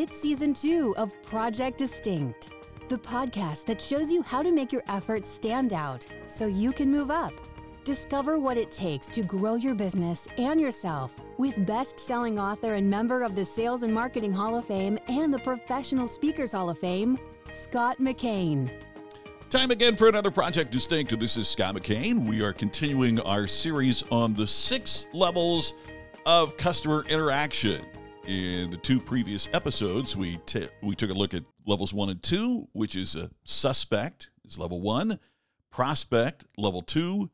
It's season two of Project Distinct, the podcast that shows you how to make your efforts stand out so you can move up. Discover what it takes to grow your business and yourself with best selling author and member of the Sales and Marketing Hall of Fame and the Professional Speakers Hall of Fame, Scott McKain. Time again for another Project Distinct. This is Scott McKain. We are continuing our series on the six levels of customer interaction. In the two previous episodes, we t- we took a look at levels one and two, which is a suspect is level one, prospect level two,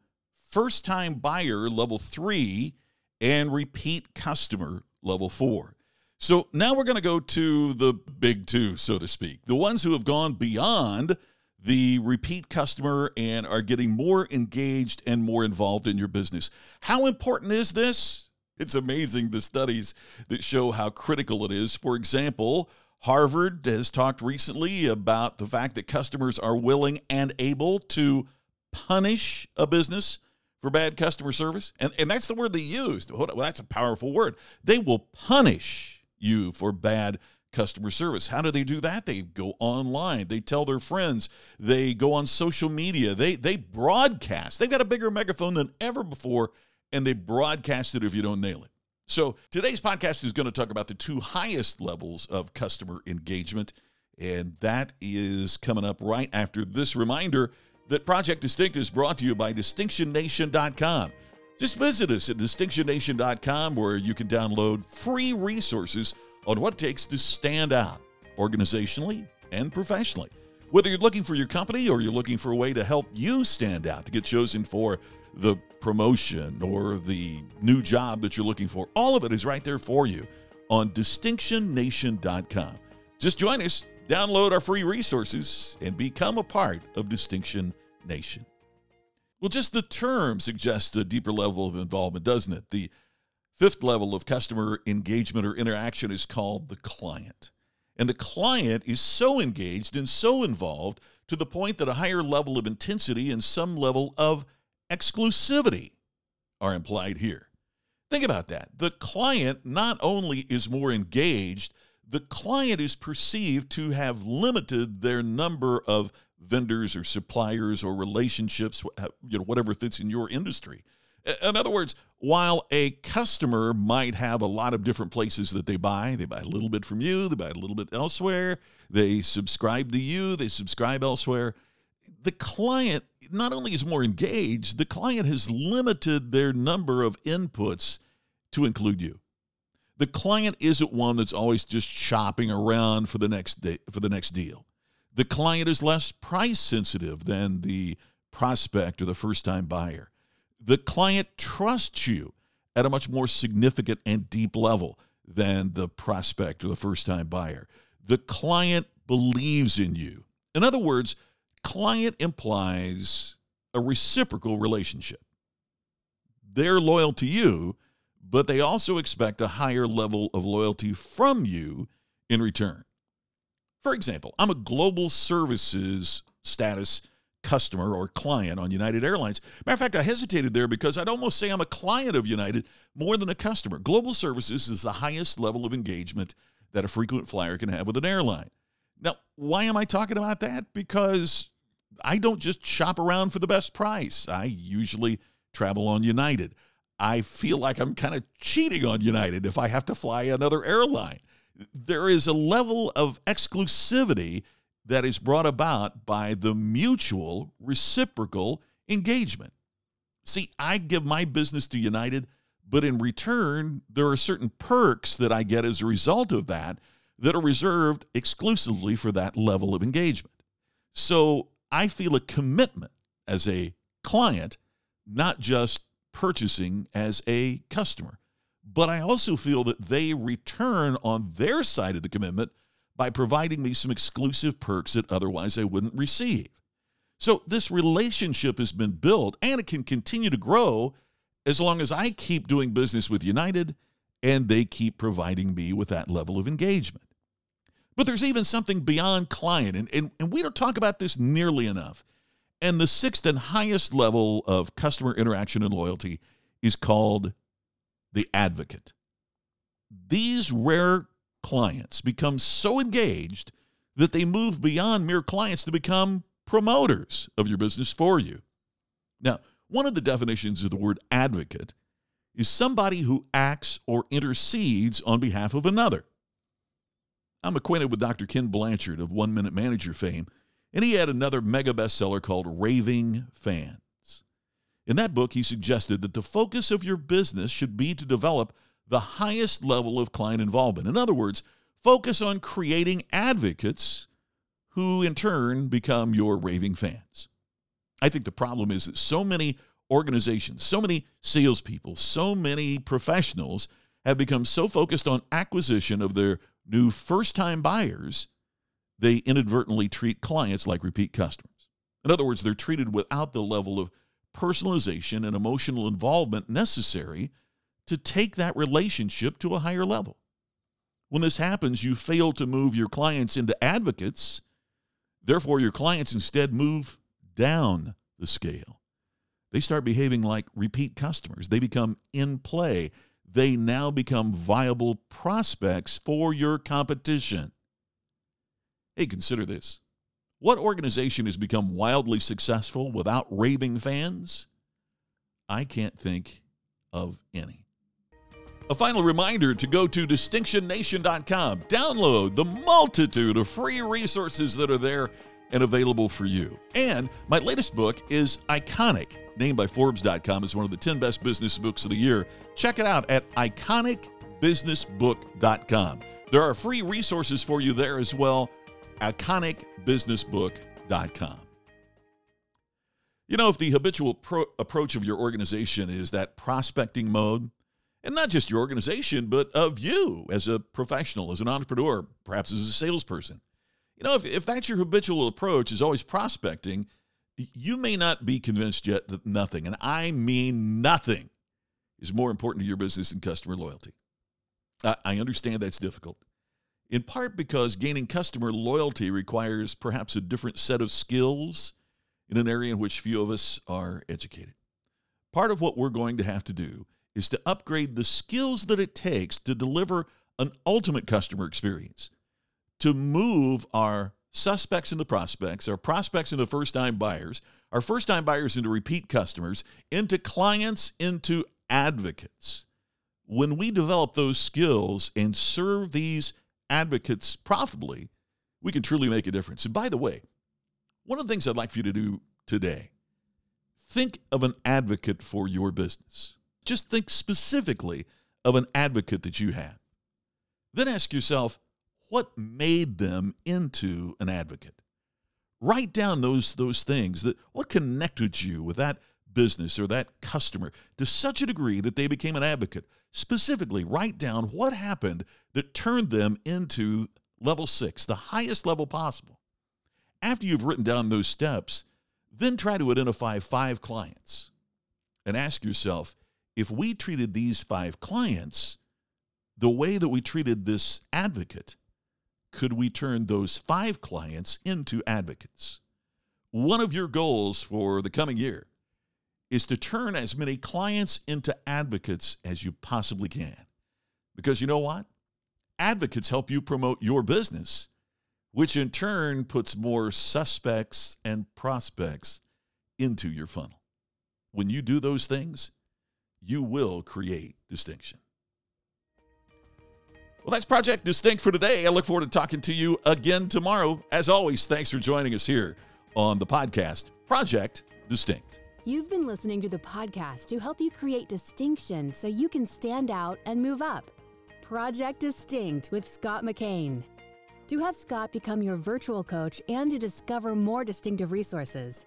first time buyer level three, and repeat customer level four. So now we're going to go to the big two, so to speak, the ones who have gone beyond the repeat customer and are getting more engaged and more involved in your business. How important is this? It's amazing the studies that show how critical it is. For example, Harvard has talked recently about the fact that customers are willing and able to punish a business for bad customer service. And, and that's the word they used. Well, that's a powerful word. They will punish you for bad customer service. How do they do that? They go online. They tell their friends. They go on social media. They they broadcast. They've got a bigger megaphone than ever before and they broadcast it if you don't nail it. So today's podcast is going to talk about the two highest levels of customer engagement, and that is coming up right after this reminder that Project Distinct is brought to you by DistinctionNation.com. Just visit us at DistinctionNation.com where you can download free resources on what it takes to stand out organizationally and professionally. Whether you're looking for your company or you're looking for a way to help you stand out to get chosen for the promotion or the new job that you're looking for. All of it is right there for you on distinctionnation.com. Just join us, download our free resources, and become a part of Distinction Nation. Well, just the term suggests a deeper level of involvement, doesn't it? The fifth level of customer engagement or interaction is called the client. And the client is so engaged and so involved to the point that a higher level of intensity and some level of exclusivity are implied here. Think about that. The client not only is more engaged, the client is perceived to have limited their number of vendors or suppliers or relationships, you know, whatever fits in your industry. In other words, while a customer might have a lot of different places that they buy, they buy a little bit from you, they buy a little bit elsewhere, they subscribe to you, they subscribe elsewhere. The client not only is more engaged, the client has limited their number of inputs to include you. The client isn't one that's always just shopping around for the next day, for the next deal. The client is less price sensitive than the prospect or the first time buyer. The client trusts you at a much more significant and deep level than the prospect or the first time buyer. The client believes in you. In other words, client implies a reciprocal relationship. They're loyal to you, but they also expect a higher level of loyalty from you in return. For example, I'm a global services status customer or client on United Airlines. Matter of fact, I hesitated there because I'd almost say I'm a client of United more than a customer. Global services is the highest level of engagement that a frequent flyer can have with an airline. Now, why am I talking about that? Because I don't just shop around for the best price. I usually travel on United. I feel like I'm kind of cheating on United if I have to fly another airline. There is a level of exclusivity that is brought about by the mutual reciprocal engagement. See, I give my business to United, but in return, there are certain perks that I get as a result of that that are reserved exclusively for that level of engagement. So I feel a commitment as a client, not just purchasing as a customer. But I also feel that they return on their side of the commitment by providing me some exclusive perks that otherwise I wouldn't receive. So this relationship has been built and it can continue to grow as long as I keep doing business with United and they keep providing me with that level of engagement. But there's even something beyond client, and, and, and we don't talk about this nearly enough. And the sixth and highest level of customer interaction and loyalty is called the advocate. These rare clients become so engaged that they move beyond mere clients to become promoters of your business for you. Now, one of the definitions of the word advocate is somebody who acts or intercedes on behalf of another. I'm acquainted with Dr. Ken Blanchard of One Minute Manager fame, and he had another mega bestseller called Raving Fans. In that book, he suggested that the focus of your business should be to develop the highest level of client involvement. In other words, focus on creating advocates who in turn become your raving fans. I think the problem is that so many organizations, so many salespeople, so many professionals have become so focused on acquisition of their new first time buyers, they inadvertently treat clients like repeat customers. In other words, they're treated without the level of personalization and emotional involvement necessary to take that relationship to a higher level. When this happens, you fail to move your clients into advocates. Therefore, your clients instead move down the scale. They start behaving like repeat customers. They become in play. They now become viable prospects for your competition. Hey, consider this. What organization has become wildly successful without raving fans? I can't think of any. A final reminder to go to distinctionnation.com. Download the multitude of free resources that are there and available for you. And my latest book is Iconic, named by Forbes.com as one of the 10 best business books of the year. Check it out at iconicbusinessbook.com. There are free resources for you there as well. iconicbusinessbook.com. You know, if the habitual pro- approach of your organization is that prospecting mode, and not just your organization, but of you as a professional, as an entrepreneur, perhaps as a salesperson. You know, if, if that's your habitual approach, is always prospecting, you may not be convinced yet that nothing, and I mean nothing, is more important to your business than customer loyalty. I, I understand that's difficult, in part because gaining customer loyalty requires perhaps a different set of skills in an area in which few of us are educated. Part of what we're going to have to do is to upgrade the skills that it takes to deliver an ultimate customer experience, to move our suspects into prospects, our prospects into first time buyers, our first time buyers into repeat customers, into clients, into advocates. When we develop those skills and serve these advocates profitably, we can truly make a difference. And by the way, one of the things I'd like for you to do today, think of an advocate for your business. Just think specifically of an advocate that you have. Then ask yourself, what made them into an advocate? Write down those, those things that what connected you with that business or that customer to such a degree that they became an advocate. Specifically, write down what happened that turned them into level six, the highest level possible. After you've written down those steps, then try to identify five clients and ask yourself if we treated these five clients the way that we treated this advocate, could we turn those five clients into advocates? One of your goals for the coming year is to turn as many clients into advocates as you possibly can. Because you know what? Advocates help you promote your business, which in turn puts more suspects and prospects into your funnel. When you do those things, you will create distinction. Well, that's Project Distinct for today. I look forward to talking to you again tomorrow. As always, thanks for joining us here on the podcast, Project Distinct. You've been listening to the podcast to help you create distinction so you can stand out and move up. Project Distinct with Scott McKain. To have Scott become your virtual coach and to discover more distinctive resources,